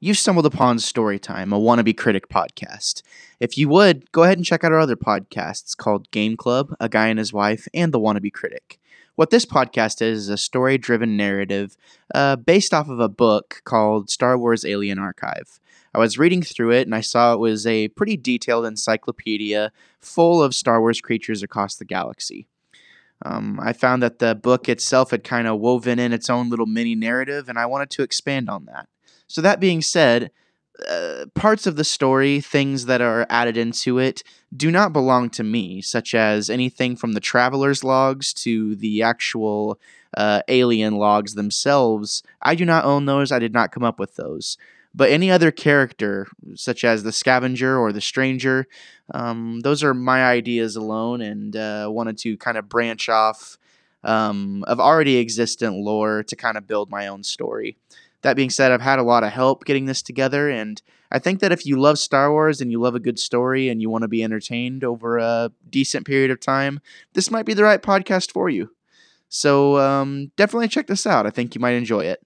you've stumbled upon Storytime, a wannabe critic podcast. If you would, go ahead and check out our other podcasts called Game Club, A Guy and His Wife, and The Wannabe Critic. What this podcast is is a story driven narrative uh, based off of a book called Star Wars Alien Archive. I was reading through it and I saw it was a pretty detailed encyclopedia full of Star Wars creatures across the galaxy. Um, I found that the book itself had kind of woven in its own little mini narrative, and I wanted to expand on that. So, that being said, uh, parts of the story, things that are added into it, do not belong to me, such as anything from the traveler's logs to the actual uh, alien logs themselves. I do not own those, I did not come up with those. But any other character, such as the scavenger or the stranger, um, those are my ideas alone, and uh, wanted to kind of branch off um, of already existent lore to kind of build my own story. That being said, I've had a lot of help getting this together, and I think that if you love Star Wars and you love a good story and you want to be entertained over a decent period of time, this might be the right podcast for you. So um, definitely check this out. I think you might enjoy it.